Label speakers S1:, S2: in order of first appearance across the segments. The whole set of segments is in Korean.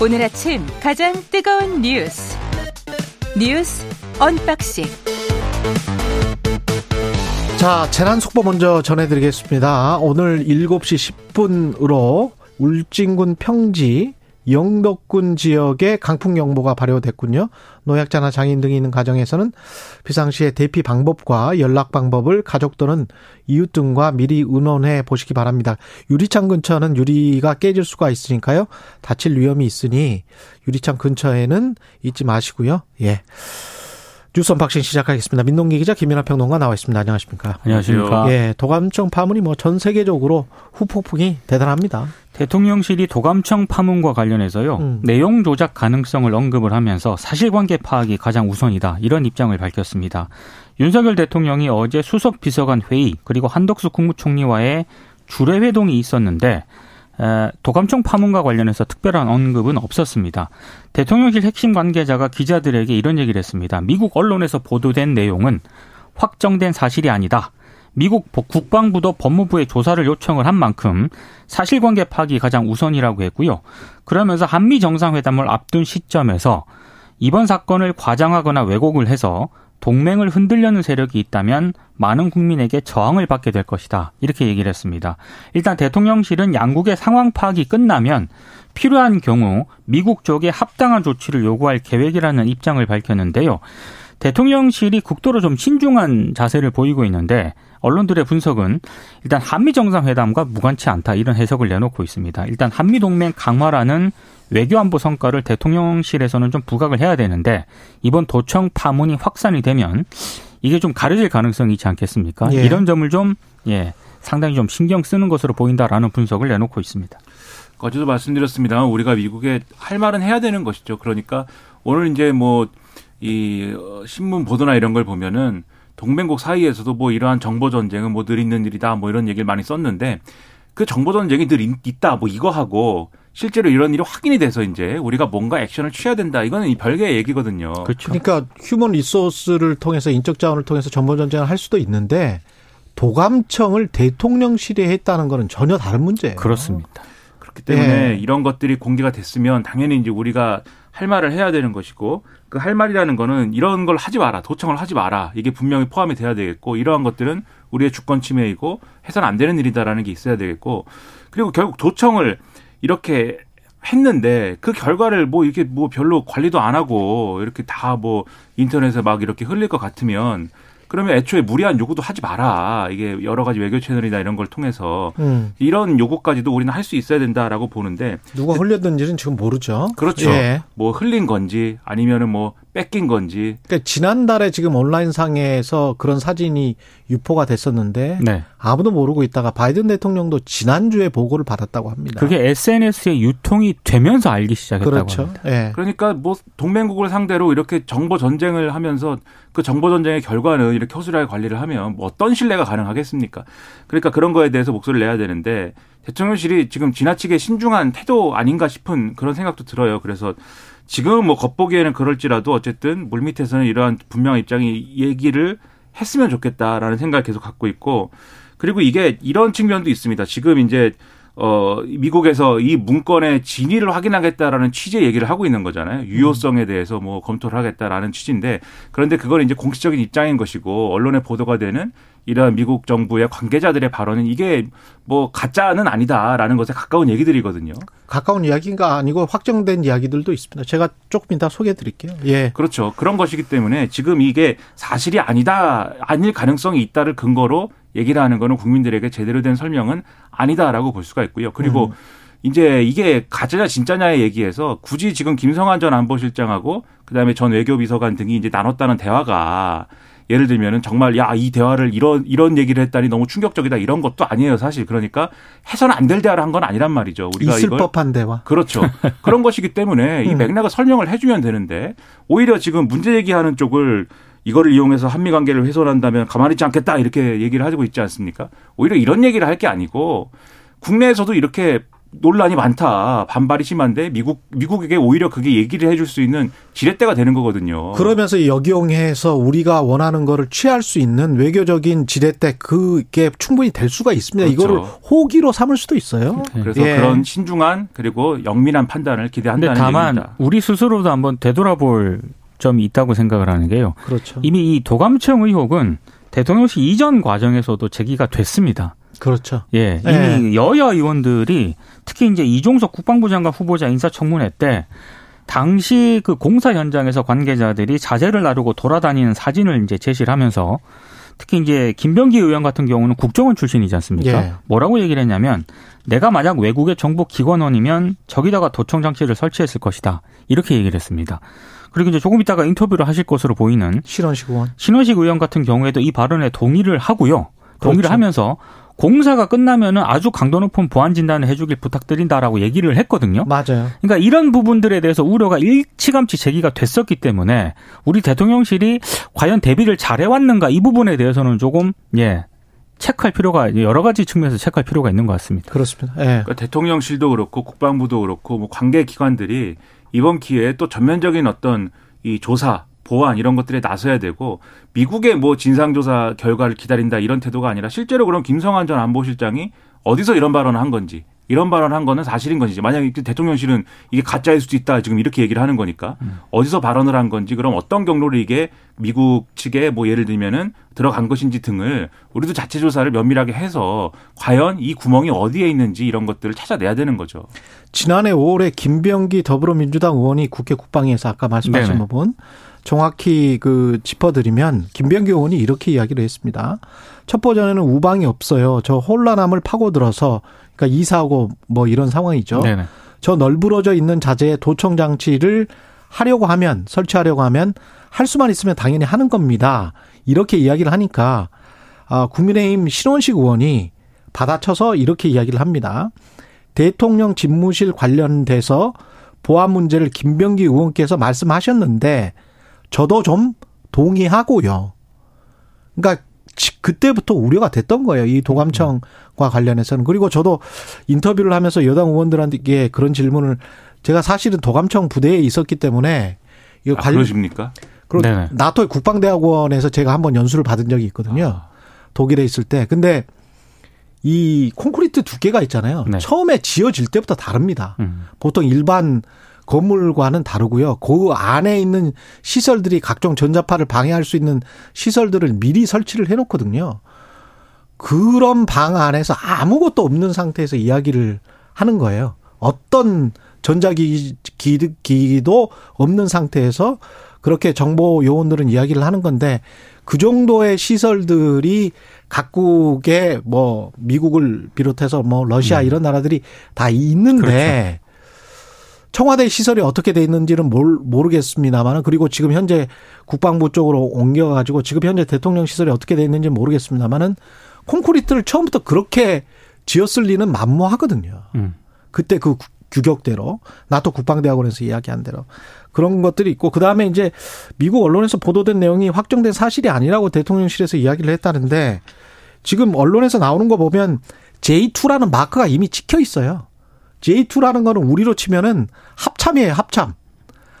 S1: 오늘 아침 가장 뜨거운 뉴스 뉴스 언박싱
S2: 자, 재난 속보 먼저 전해드리겠습니다. 오늘 7시 10분으로 울진군 평지 영덕군 지역에 강풍경보가 발효됐군요. 노약자나 장애인 등이 있는 가정에서는 비상시에 대피 방법과 연락 방법을 가족 또는 이웃 등과 미리 의논해 보시기 바랍니다. 유리창 근처는 유리가 깨질 수가 있으니까요. 다칠 위험이 있으니 유리창 근처에는 있지 마시고요. 예. 뉴스 언박싱 시작하겠습니다. 민동기 기자 김민하 평론가 나와 있습니다. 안녕하십니까?
S3: 안녕하십니까?
S2: 예, 도감청 파문이 뭐 전 세계적으로 후폭풍이 대단합니다.
S3: 대통령실이 도감청 파문과 관련해서요.
S2: 음.
S3: 내용 조작 가능성을 언급을 하면서 사실관계 파악이 가장 우선이다. 이런 입장을 밝혔습니다. 윤석열 대통령이 어제 수석 비서관 회의 그리고 한덕수 국무총리와의 주례 회동이 있었는데 에, 도감청 파문과 관련해서 특별한 언급은 없었습니다. 대통령실 핵심 관계자가 기자들에게 이런 얘기를 했습니다. 미국 언론에서 보도된 내용은 확정된 사실이 아니다. 미국 국방부도 법무부에 조사를 요청을 한 만큼 사실관계 파악이 가장 우선이라고 했고요. 그러면서 한미 정상회담을 앞둔 시점에서 이번 사건을 과장하거나 왜곡을 해서 동맹을 흔들려는 세력이 있다면 많은 국민에게 저항을 받게 될 것이다. 이렇게 얘기를 했습니다. 일단 대통령실은 양국의 상황 파악이 끝나면 필요한 경우 미국 쪽에 합당한 조치를 요구할 계획이라는 입장을 밝혔는데요. 대통령실이 국도로 좀 신중한 자세를 보이고 있는데 언론들의 분석은 일단 한미 정상회담과 무관치 않다 이런 해석을 내놓고 있습니다. 일단 한미 동맹 강화라는 외교안보 성과를 대통령실에서는 좀 부각을 해야 되는데 이번 도청 파문이 확산이 되면 이게 좀 가려질 가능성이 있지 않겠습니까?
S2: 예.
S3: 이런 점을 좀 예, 상당히 좀 신경 쓰는 것으로 보인다라는 분석을 내놓고 있습니다.
S4: 어제도 말씀드렸습니다. 우리가 미국에 할 말은 해야 되는 것이죠. 그러니까 오늘 이제 뭐 이 신문 보도나 이런 걸 보면은 동맹국 사이에서도 뭐 이러한 정보 전쟁은 뭐 늘 있는 일이다 뭐 이런 얘기를 많이 썼는데 그 정보 전쟁이 늘 있다 뭐 이거 하고 실제로 이런 일이 확인이 돼서 이제 우리가 뭔가 액션을 취해야 된다 이거는 이 별개의 얘기거든요.
S3: 그렇죠.
S2: 그러니까 휴먼 리소스를 통해서 인적 자원을 통해서 정보 전쟁을 할 수도 있는데 도감청을 대통령실에 했다는 거는 전혀 다른 문제예요.
S3: 그렇습니다.
S4: 그렇기 때문에
S2: 예.
S4: 이런 것들이 공개가 됐으면 당연히 이제 우리가 할 말을 해야 되는 것이고 그 할 말이라는 거는 이런 걸 하지 마라 도청을 하지 마라 이게 분명히 포함이 돼야 되겠고 이러한 것들은 우리의 주권 침해이고 해서는 안 되는 일이다라는 게 있어야 되겠고 그리고 결국 도청을 이렇게 했는데 그 결과를 뭐 이렇게 뭐 별로 관리도 안 하고 이렇게 다 뭐 인터넷에 막 이렇게 흘릴 것 같으면 그러면 애초에 무리한 요구도 하지 마라. 이게 여러 가지 외교 채널이나 이런 걸 통해서
S2: 음,
S4: 이런 요구까지도 우리는 할 수 있어야 된다라고 보는데
S2: 누가 흘렸는지는 지금 모르죠.
S4: 그렇죠.
S2: 예.
S4: 뭐 흘린 건지 아니면은 뭐 뺏긴 건지
S2: 그러니까 지난달에 지금 온라인 상에서 그런 사진이 유포가 됐었는데
S3: 네.
S2: 아무도 모르고 있다가 바이든 대통령도 지난주에 보고를 받았다고 합니다.
S3: 그게 SNS에 유통이 되면서 알기 시작했다고
S2: 그렇죠.
S3: 합니다.
S2: 예.
S4: 그러니까 뭐 동맹국을 상대로 이렇게 정보 전쟁을 하면서 그 정보 전쟁의 결과는 이렇게 허술하게 관리를 하면 뭐 어떤 신뢰가 가능하겠습니까? 그러니까 그런 거에 대해서 목소리를 내야 되는데 대통령실이 지금 지나치게 신중한 태도 아닌가 싶은 그런 생각도 들어요. 그래서 지금 뭐 겉보기에는 그럴지라도 어쨌든 물밑에서는 이러한 분명한 입장이 얘기를 했으면 좋겠다라는 생각을 계속 갖고 있고 그리고 이게 이런 측면도 있습니다. 지금 이제 어 미국에서 이 문건의 진위를 확인하겠다라는 취지의 얘기를 하고 있는 거잖아요. 유효성에 대해서 뭐 검토를 하겠다라는 취지인데 그런데 그건 이제 공식적인 입장인 것이고 언론에 보도가 되는 이러한 미국 정부의 관계자들의 발언은 이게 뭐 가짜는 아니다라는 것에 가까운 얘기들이거든요.
S2: 가까운 이야기가 아니고 확정된 이야기들도 있습니다. 제가 조금 이따 소개해 드릴게요. 예.
S4: 그렇죠. 그런 것이기 때문에 지금 이게 사실이 아니다, 아닐 가능성이 있다를 근거로 얘기를 하는 거는 국민들에게 제대로 된 설명은 아니다라고 볼 수가 있고요. 그리고
S2: 음.
S4: 이제 이게 가짜냐 진짜냐의 얘기에서 굳이 지금 김성한 전 안보실장하고 그다음에 전 외교비서관 등이 이제 나눴다는 대화가 예를 들면은 정말 야 이 대화를 이런 이런 얘기를 했다니 너무 충격적이다 이런 것도 아니에요 사실 그러니까 해서는 안 될 대화를 한 건 아니란 말이죠 우리가
S2: 있을
S4: 이걸
S2: 법한 대화.
S4: 그렇죠. 그런 것이기 때문에 이
S2: 음.
S4: 맥락을 설명을 해주면 되는데 오히려 지금 문제 제기하는 쪽을 이거를 이용해서 한미 관계를 훼손한다면 가만히 있지 않겠다 이렇게 얘기를 하고 있지 않습니까? 오히려 이런 얘기를 할 게 아니고 국내에서도 이렇게 논란이 많다. 반발이 심한데 미국 미국에게 오히려 그게 얘기를 해줄 수 있는 지렛대가 되는 거거든요.
S2: 그러면서 역용해서 우리가 원하는 거를 취할 수 있는 외교적인 지렛대 그게 충분히 될 수가 있습니다.
S4: 그렇죠.
S2: 이거를 호기로 삼을 수도 있어요.
S4: 그래서
S2: 예.
S4: 그런 신중한 그리고 영민한 판단을
S3: 근데
S4: 기대한다는
S3: 다만
S4: 얘기입니다.
S3: 우리 스스로도 한번 되돌아볼 점이 있다고 생각을 하는 게요.
S2: 그렇죠.
S3: 이미 이 도감청 의혹은 대통령실 이전 과정에서도 제기가 됐습니다.
S2: 그렇죠.
S3: 예,
S2: 예.
S3: 이미 여야 의원들이 특히 이제 이종석 국방부 장관 후보자 인사청문회 때 당시 그 공사 현장에서 관계자들이 자재를 나르고 돌아다니는 사진을 이제 제시를 하면서 특히 이제 김병기 의원 같은 경우는 국정원 출신이지 않습니까?
S2: 예.
S3: 뭐라고 얘기를 했냐면 내가 만약 외국의 정보 기관원이면 저기다가 도청 장치를 설치했을 것이다. 이렇게 얘기를 했습니다. 그리고 이제 조금 있다가 인터뷰를 하실 것으로 보이는
S2: 신원식 의원.
S3: 신원식 의원 같은 경우에도 이 발언에 동의를 하고요. 동의를
S2: 그렇죠.
S3: 하면서 공사가 끝나면은 아주 강도 높은 보안 진단을 해주길 부탁드린다라고 얘기를 했거든요.
S2: 맞아요.
S3: 그러니까 이런 부분들에 대해서 우려가 일치감치 제기가 됐었기 때문에 우리 대통령실이 과연 대비를 잘해왔는가 이 부분에 대해서는 조금 예 체크할 필요가 여러 가지 측면에서 체크할 필요가 있는 것 같습니다.
S2: 그렇습니다. 예.
S4: 그러니까 대통령실도 그렇고 국방부도 그렇고 뭐 관계 기관들이 이번 기회에 또 전면적인 어떤 이 조사 보안 이런 것들에 나서야 되고 미국의 뭐 진상조사 결과를 기다린다 이런 태도가 아니라 실제로 그럼 김성한 전 안보실장이 어디서 이런 발언을 한 건지 이런 발언을 한 거는 사실인 건지 만약에 대통령실은 이게 가짜일 수도 있다 지금 이렇게 얘기를 하는 거니까 어디서 발언을 한 건지 그럼 어떤 경로로 이게 미국 측에 뭐 예를 들면은 들어간 것인지 등을 우리도 자체 조사를 면밀하게 해서 과연 이 구멍이 어디에 있는지 이런 것들을 찾아내야 되는 거죠.
S2: 지난해 5월에 김병기 더불어민주당 의원이 국회 국방위에서 아까 말씀하신
S3: 네네.
S2: 부분 정확히 그 짚어드리면 김병기 의원이 이렇게 이야기를 했습니다. 첫 버전에는 우방이 없어요. 저 혼란함을 파고들어서 그러니까 이사하고 뭐 이런 상황이죠.
S3: 네네.
S2: 저 널브러져 있는 자재에 도청 장치를 하려고 하면 설치하려고 하면 할 수만 있으면 당연히 하는 겁니다. 이렇게 이야기를 하니까 아, 국민의힘 신원식 의원이 받아쳐서 이렇게 이야기를 합니다. 대통령 집무실 관련돼서 보안 문제를 김병기 의원께서 말씀하셨는데 저도 좀 동의하고요. 그러니까 지- 그때부터 우려가 됐던 거예요. 이 도감청과 관련해서는. 그리고 저도 인터뷰를 하면서 여당 의원들한테 그런 질문을 제가 사실은 도감청 부대에 있었기 때문에 이거
S4: 아,
S2: 관
S4: 그러십니까?
S2: 그리고
S3: 네네.
S2: 나토의 국방대학원에서 제가 한번 연수를 받은 적이 있거든요.
S4: 아.
S2: 독일에 있을 때. 근데 이 콘크리트 두께가 있잖아요.
S3: 네.
S2: 처음에 지어질 때부터 다릅니다.
S3: 음.
S2: 보통 일반 건물과는 다르고요. 그 안에 있는 시설들이 각종 전자파를 방해할 수 있는 시설들을 미리 설치를 해놓거든요. 그런 방 안에서 아무것도 없는 상태에서 이야기를 하는 거예요. 어떤 전자기기도 없는 상태에서 그렇게 정보 요원들은 이야기를 하는 건데 그 정도의 시설들이 각국의 뭐 미국을 비롯해서 뭐 러시아 이런 나라들이 다 있는데 청와대 시설이 어떻게 돼 있는지는 몰, 모르겠습니다만은 그리고 지금 현재 국방부 쪽으로 옮겨 가지고 지금 현재 대통령 시설이 어떻게 돼 있는지 는 모르겠습니다만은 콘크리트를 처음부터 그렇게 지었을 리는 만무하거든요.
S3: 음.
S2: 그때 그 구- 규격대로 나토 국방대학원에서 이야기한 대로 그런 것들이 있고 그 다음에 이제 미국 언론에서 보도된 내용이 확정된 사실이 아니라고 대통령실에서 이야기를 했다는데 지금 언론에서 나오는 거 보면 J2라는 마크가 이미 찍혀 있어요. J2라는 거는 우리로 치면은 합참이에요, 합참.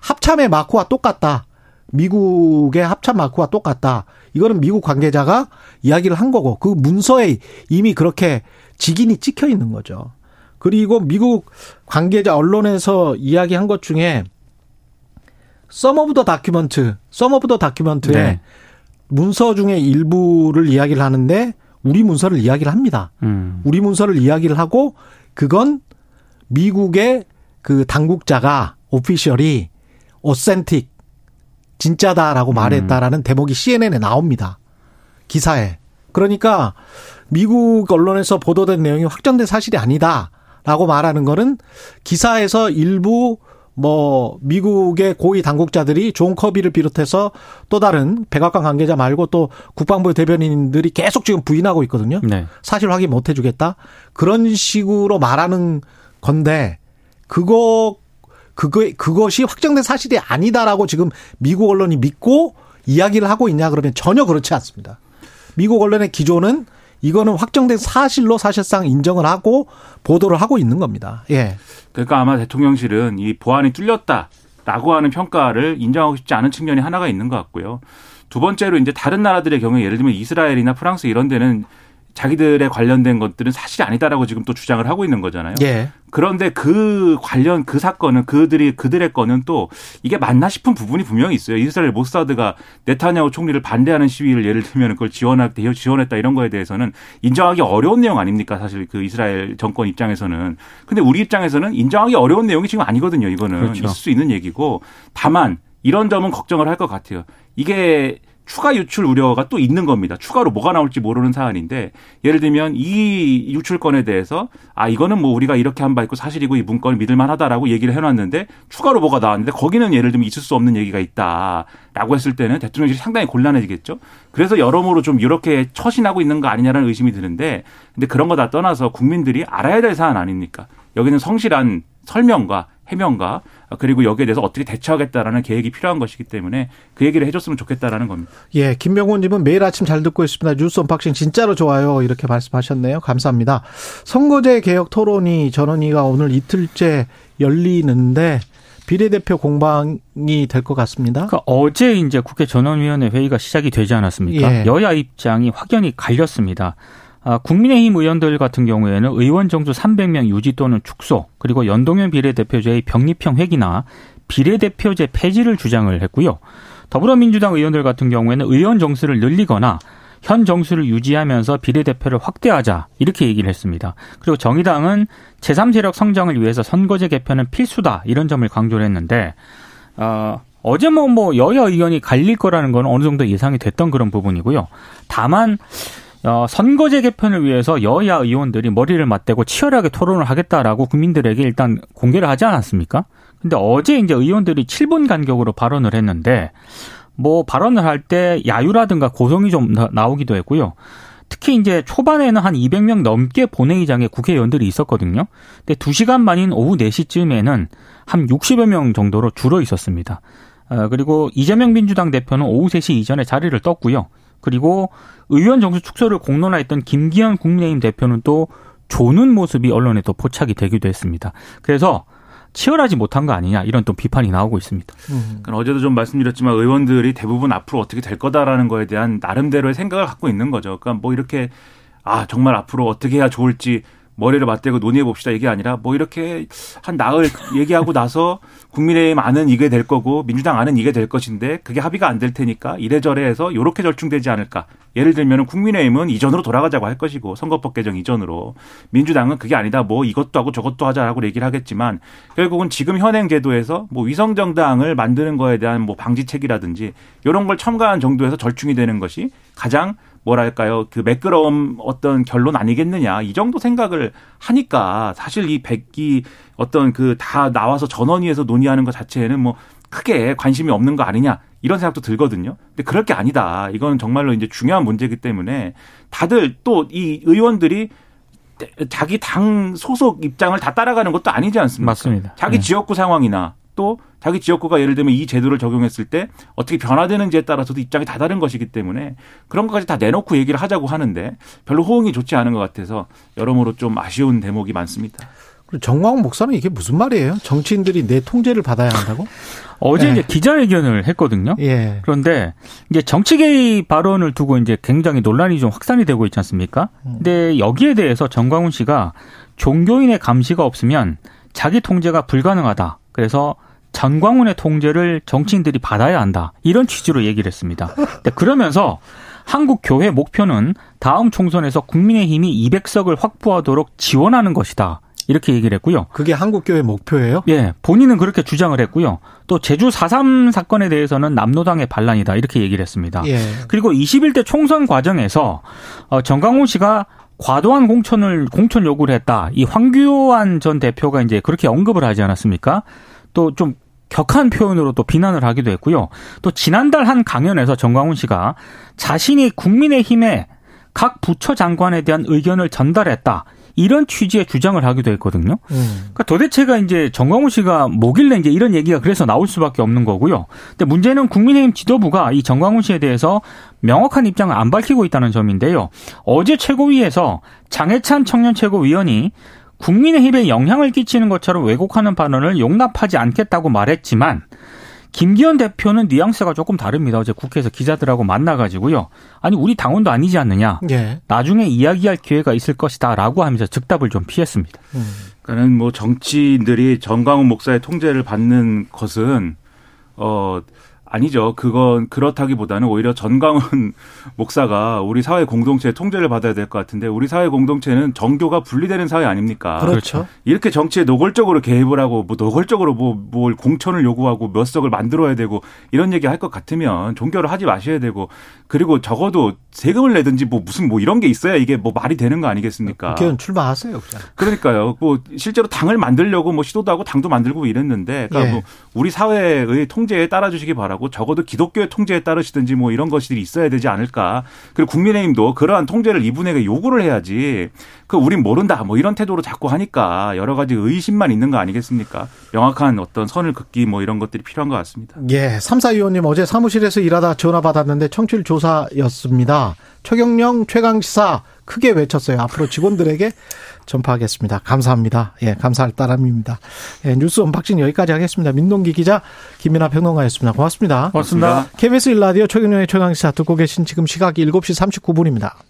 S2: 합참의 마크와 똑같다. 미국의 합참 마크와 똑같다. 이거는 미국 관계자가 이야기를 한 거고 그 문서에 이미 그렇게 직인이 찍혀 있는 거죠. 그리고 미국 관계자 언론에서 이야기한 것 중에 some of the document, some of the document에
S3: 네.
S2: 문서 중에 일부를 이야기를 하는데 우리 문서를 이야기를 합니다.
S3: 음.
S2: 우리 문서를 이야기를 하고 그건 미국의 그 당국자가 official이 authentic 진짜다라고 말했다라는 대목이 CNN에 나옵니다. 기사에. 그러니까 미국 언론에서 보도된 내용이 확정된 사실이 아니다라고 말하는 거는 기사에서 일부 뭐 미국의 고위 당국자들이 존 커비를 비롯해서 또 다른 백악관 관계자 말고 또 국방부 대변인들이 계속 지금 부인하고 있거든요.
S3: 네.
S2: 사실 확인 못 해주겠다. 그런 식으로 말하는 건데 그거 그거 그것이 확정된 사실이 아니다라고 지금 미국 언론이 믿고 이야기를 하고 있냐 그러면 전혀 그렇지 않습니다. 미국 언론의 기조는 이거는 확정된 사실로 사실상 인정을 하고 보도를 하고 있는 겁니다. 예.
S4: 그러니까 아마 대통령실은 이 보안이 뚫렸다라고 하는 평가를 인정하고 싶지 않은 측면이 하나가 있는 것 같고요. 두 번째로 이제 다른 나라들의 경우에 예를 들면 이스라엘이나 프랑스 이런 데는 자기들의 관련된 것들은 사실이 아니다라고 지금 또 주장을 하고 있는 거잖아요.
S2: 예.
S4: 그런데 그 관련 그 사건은 그들이 그들의 건은 또 이게 맞나 싶은 부분이 분명히 있어요. 이스라엘 모사드가 네타냐후 총리를 반대하는 시위를 예를 들면 그걸 지원할 때 지원했다 이런 거에 대해서는 인정하기 어려운 내용 아닙니까? 사실 그 이스라엘 정권 입장에서는. 근데 우리 입장에서는 인정하기 어려운 내용이 지금 아니거든요. 이거는 그렇죠. 있을 수 있는 얘기고 다만 이런 점은 걱정을 할 것 같아요. 이게 추가 유출 우려가 또 있는 겁니다. 추가로 뭐가 나올지 모르는 사안인데 예를 들면 이 유출건에 대해서 아 이거는 뭐 우리가 이렇게 한 바 있고 사실이고 이 문건을 믿을 만하다라고 얘기를 해놨는데 추가로 뭐가 나왔는데 거기는 예를 들면 있을 수 없는 얘기가 있다라고 했을 때는 대통령실이 상당히 곤란해지겠죠. 그래서 여러모로 좀 이렇게 처신하고 있는 거 아니냐라는 의심이 드는데 근데 그런 거 다 떠나서 국민들이 알아야 될 사안 아닙니까? 여기는 성실한 설명과 해명과 그리고 여기에 대해서 어떻게 대처하겠다라는 계획이 필요한 것이기 때문에 그 얘기를 해줬으면 좋겠다라는 겁니다.
S2: 예, 김병곤님은 매일 아침 잘 듣고 있습니다. 뉴스 언박싱 진짜로 좋아요 이렇게 말씀하셨네요. 감사합니다. 선거제 개혁 토론이 전원위가 오늘 이틀째 열리는데 비례대표 공방이 될 것 같습니다.
S3: 그러니까 어제 이제 국회 전원위원회 회의가 시작이 되지 않았습니까? 예. 여야 입장이 확연히 갈렸습니다. 아, 국민의힘 의원들 같은 경우에는 의원 정수 300명 유지 또는 축소, 그리고 연동형 비례대표제의 병립형 회귀나 비례대표제 폐지를 주장을 했고요. 더불어민주당 의원들 같은 경우에는 의원 정수를 늘리거나 현 정수를 유지하면서 비례대표를 확대하자 이렇게 얘기를 했습니다. 그리고 정의당은 제3세력 성장을 위해서 선거제 개편은 필수다 이런 점을 강조를 했는데 어, 어제 뭐, 뭐 여야 의견이 갈릴 거라는 건 어느 정도 예상이 됐던 그런 부분이고요. 다만 어, 선거제 개편을 위해서 여야 의원들이 머리를 맞대고 치열하게 토론을 하겠다라고 국민들에게 일단 공개를 하지 않았습니까? 근데 어제 이제 의원들이 7분 간격으로 발언을 했는데 뭐 발언을 할 때 야유라든가 고성이 좀 나오기도 했고요. 특히 이제 초반에는 한 200명 넘게 본회의장에 국회의원들이 있었거든요. 근데 2시간 만인 오후 4시쯤에는 한 60여 명 정도로 줄어 있었습니다. 어, 그리고 이재명 민주당 대표는 오후 3시 이전에 자리를 떴고요. 그리고 의원 정수 축소를 공론화했던 김기현 국민의힘 대표는 또 조는 모습이 언론에 또 포착이 되기도 했습니다. 그래서 치열하지 못한 거 아니냐 이런 또 비판이 나오고 있습니다.
S4: 음. 그러니까 어제도 좀 말씀드렸지만 의원들이 대부분 앞으로 어떻게 될 거다라는 거에 대한 나름대로의 생각을 갖고 있는 거죠. 그러니까 뭐 이렇게 아 정말 앞으로 어떻게 해야 좋을지 머리를 맞대고 논의해 봅시다 이게 아니라 뭐 이렇게 한 나흘 얘기하고 나서 국민의힘 안은 이게 될 거고 민주당 안은 이게 될 것인데 그게 합의가 안 될 테니까 이래저래 해서 요렇게 절충되지 않을까. 예를 들면 국민의힘은 이전으로 돌아가자고 할 것이고 선거법 개정 이전으로 민주당은 그게 아니다. 뭐 이것도 하고 저것도 하자라고 얘기를 하겠지만 결국은 지금 현행 제도에서 뭐 위성 정당을 만드는 거에 대한 뭐 방지책이라든지 이런 걸 첨가한 정도에서 절충이 되는 것이 가장 뭐랄까요 그 매끄러움 어떤 결론 아니겠느냐 이 정도 생각을 하니까 사실 이 백기 어떤 그 다 나와서 전원위에서 논의하는 것 자체에는 뭐 크게 관심이 없는 거 아니냐 이런 생각도 들거든요. 근데 그럴 게 아니다. 이건 정말로 이제 중요한 문제이기 때문에 다들 또 이 의원들이 자기 당 소속 입장을 다 따라가는 것도 아니지 않습니까?
S3: 맞습니다.
S4: 자기 네. 지역구 상황이나 또 자기 지역구가 예를 들면 이 제도를 적용했을 때 어떻게 변화되는지에 따라서도 입장이 다 다른 것이기 때문에 그런 것까지 다 내놓고 얘기를 하자고 하는데 별로 호응이 좋지 않은 것 같아서 여러모로 좀 아쉬운 대목이 많습니다.
S2: 정광훈 목사는 이게 무슨 말이에요? 정치인들이 내 통제를 받아야 한다고?
S3: 어제 네. 이제 기자회견을 했거든요. 예. 그런데 이제 정치 개입 발언을 두고 이제 굉장히 논란이 좀 확산이 되고 있지 않습니까? 음. 근데 여기에 대해서 정광훈 씨가 종교인의 감시가 없으면 자기 통제가 불가능하다. 그래서 전광훈의 통제를 정치인들이 받아야 한다. 이런 취지로 얘기를 했습니다. 그러면서 한국 교회 목표는 다음 총선에서 국민의힘이 200석을 확보하도록 지원하는 것이다. 이렇게 얘기를 했고요.
S2: 그게 한국교회 목표예요?
S3: 예. 본인은 그렇게 주장을 했고요. 또 제주 4.3 사건에 대해서는 남노당의 반란이다. 이렇게 얘기를 했습니다. 예. 그리고 21대 총선 과정에서 어, 정강훈 씨가 과도한 공천을 공천 요구를 했다. 이 황교안 전 대표가 이제 그렇게 언급을 하지 않았습니까? 또좀 격한 표현으로 또 비난을 하기도 했고요. 또 지난달 한 강연에서 정광훈 씨가 자신이 국민의힘에 각 부처 장관에 대한 의견을 전달했다. 이런 취지의 주장을 하기도 했거든요.
S2: 음.
S3: 그러니까 도대체가 이제 정광훈 씨가 뭐길래 이제 이런 얘기가 그래서 나올 수밖에 없는 거고요. 근데 문제는 국민의힘 지도부가 이 정광훈 씨에 대해서 명확한 입장을 안 밝히고 있다는 점인데요. 어제 최고위에서 장해찬 청년 최고위원이 국민의힘에 영향을 끼치는 것처럼 왜곡하는 발언을 용납하지 않겠다고 말했지만 김기현 대표는 뉘앙스가 조금 다릅니다. 어제 국회에서 기자들하고 만나가지고요. 아니 우리 당원도 아니지 않느냐.
S2: 예.
S3: 나중에 이야기할 기회가 있을 것이다라고 하면서 즉답을 좀 피했습니다.
S2: 음.
S4: 그러니까는 뭐 정치인들이 정광훈 목사의 통제를 받는 것은 어 아니죠. 그건 그렇다기보다는 오히려 전광훈 목사가 우리 사회 공동체의 통제를 받아야 될 것 같은데 우리 사회 공동체는 정교가 분리되는 사회 아닙니까?
S2: 그렇죠.
S4: 이렇게 정치에 노골적으로 개입을 하고 뭐 노골적으로 뭐 뭘 공천을 요구하고 몇 석을 만들어야 되고 이런 얘기 할 것 같으면 종교를 하지 마셔야 되고 그리고 적어도 세금을 내든지 뭐 무슨 뭐 이런 게 있어야 이게 뭐 말이 되는 거 아니겠습니까?
S2: 국회의원 출마하세요, 그냥.
S4: 그러니까요. 뭐 실제로 당을 만들려고 뭐 시도도 하고 당도 만들고 이랬는데 그러니까
S2: 예.
S4: 뭐 우리 사회의 통제에 따라 주시기 바라고 적어도 기독교의 통제에 따르시든지 뭐 이런 것들이 있어야 되지 않을까. 그리고 국민의힘도 그러한 통제를 이분에게 요구를 해야지. 그 우린 모른다. 뭐 이런 태도로 자꾸 하니까 여러 가지 의심만 있는 거 아니겠습니까? 명확한 어떤 선을 긋기 뭐 이런 것들이 필요한 것 같습니다.
S2: 예, 삼사위원님 어제 사무실에서 일하다 전화 받았는데 청취율 조사 였습니다. 최경영 최강시사 크게 외쳤어요. 앞으로 직원들에게 전파하겠습니다. 감사합니다. 예, 감사할 따름입니다. 예, 뉴스 언박싱 여기까지 하겠습니다. 민동기 기자, 김민하 평론가였습니다. 고맙습니다.
S3: 고맙습니다.
S2: KBS 1라디오 최경영의 최강시사 듣고 계신 지금 시각 7시 39분입니다.